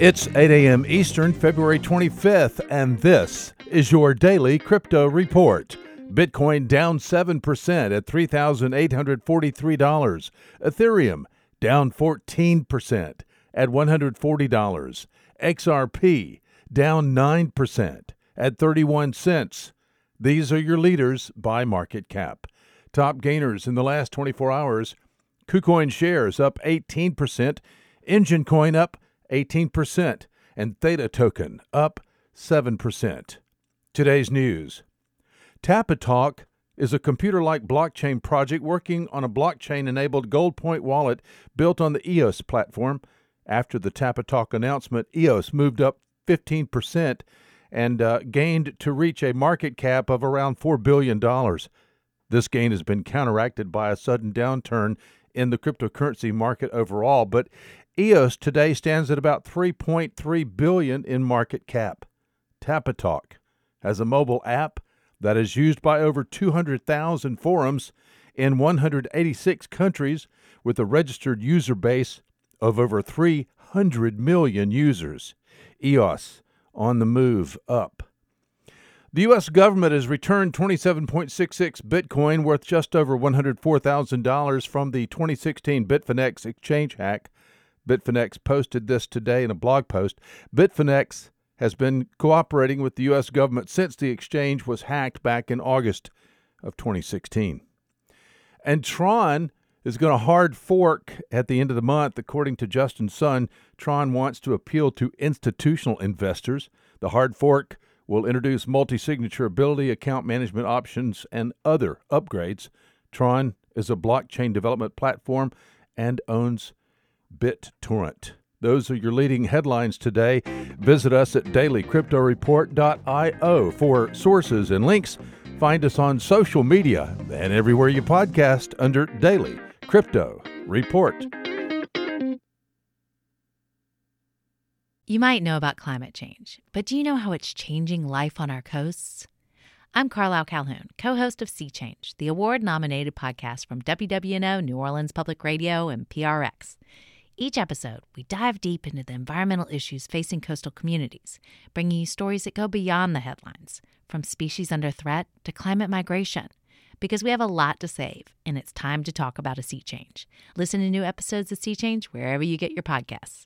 It's 8 a.m. Eastern, February 25th, and this is your daily crypto report. Bitcoin down 7% at $3,843. Ethereum down 14% at $140. XRP down 9% at 31 cents. These are your leaders by market cap. Top gainers in the last 24 hours KuCoin shares up 18%, Enjin Coin up 18%, and Theta Token up 7%. Today's news Tapatalk is a computer like blockchain project working on a blockchain enabled gold point wallet built on the EOS platform. After the Tapatalk announcement, EOS moved up 15% and uh, gained to reach a market cap of around $4 billion. This gain has been counteracted by a sudden downturn in the cryptocurrency market overall, but EOS today stands at about 3.3 billion in market cap. Tapatalk has a mobile app that is used by over 200,000 forums in 186 countries with a registered user base of over 300 million users. EOS on the move up. The U.S. government has returned 27.66 Bitcoin worth just over $104,000 from the 2016 Bitfinex exchange hack. Bitfinex posted this today in a blog post. Bitfinex has been cooperating with the U.S. government since the exchange was hacked back in August of 2016. And Tron is going to hard fork at the end of the month, according to Justin Sun. Tron wants to appeal to institutional investors. The hard fork will introduce multi signature ability, account management options, and other upgrades. Tron is a blockchain development platform and owns BitTorrent. Those are your leading headlines today. Visit us at dailycryptoreport.io for sources and links. Find us on social media and everywhere you podcast under Daily Crypto Report. You might know about climate change, but do you know how it's changing life on our coasts? I'm Carlisle Calhoun, co host of Sea Change, the award nominated podcast from WWNO, New Orleans Public Radio, and PRX. Each episode, we dive deep into the environmental issues facing coastal communities, bringing you stories that go beyond the headlines, from species under threat to climate migration. Because we have a lot to save, and it's time to talk about a sea change. Listen to new episodes of Sea Change wherever you get your podcasts.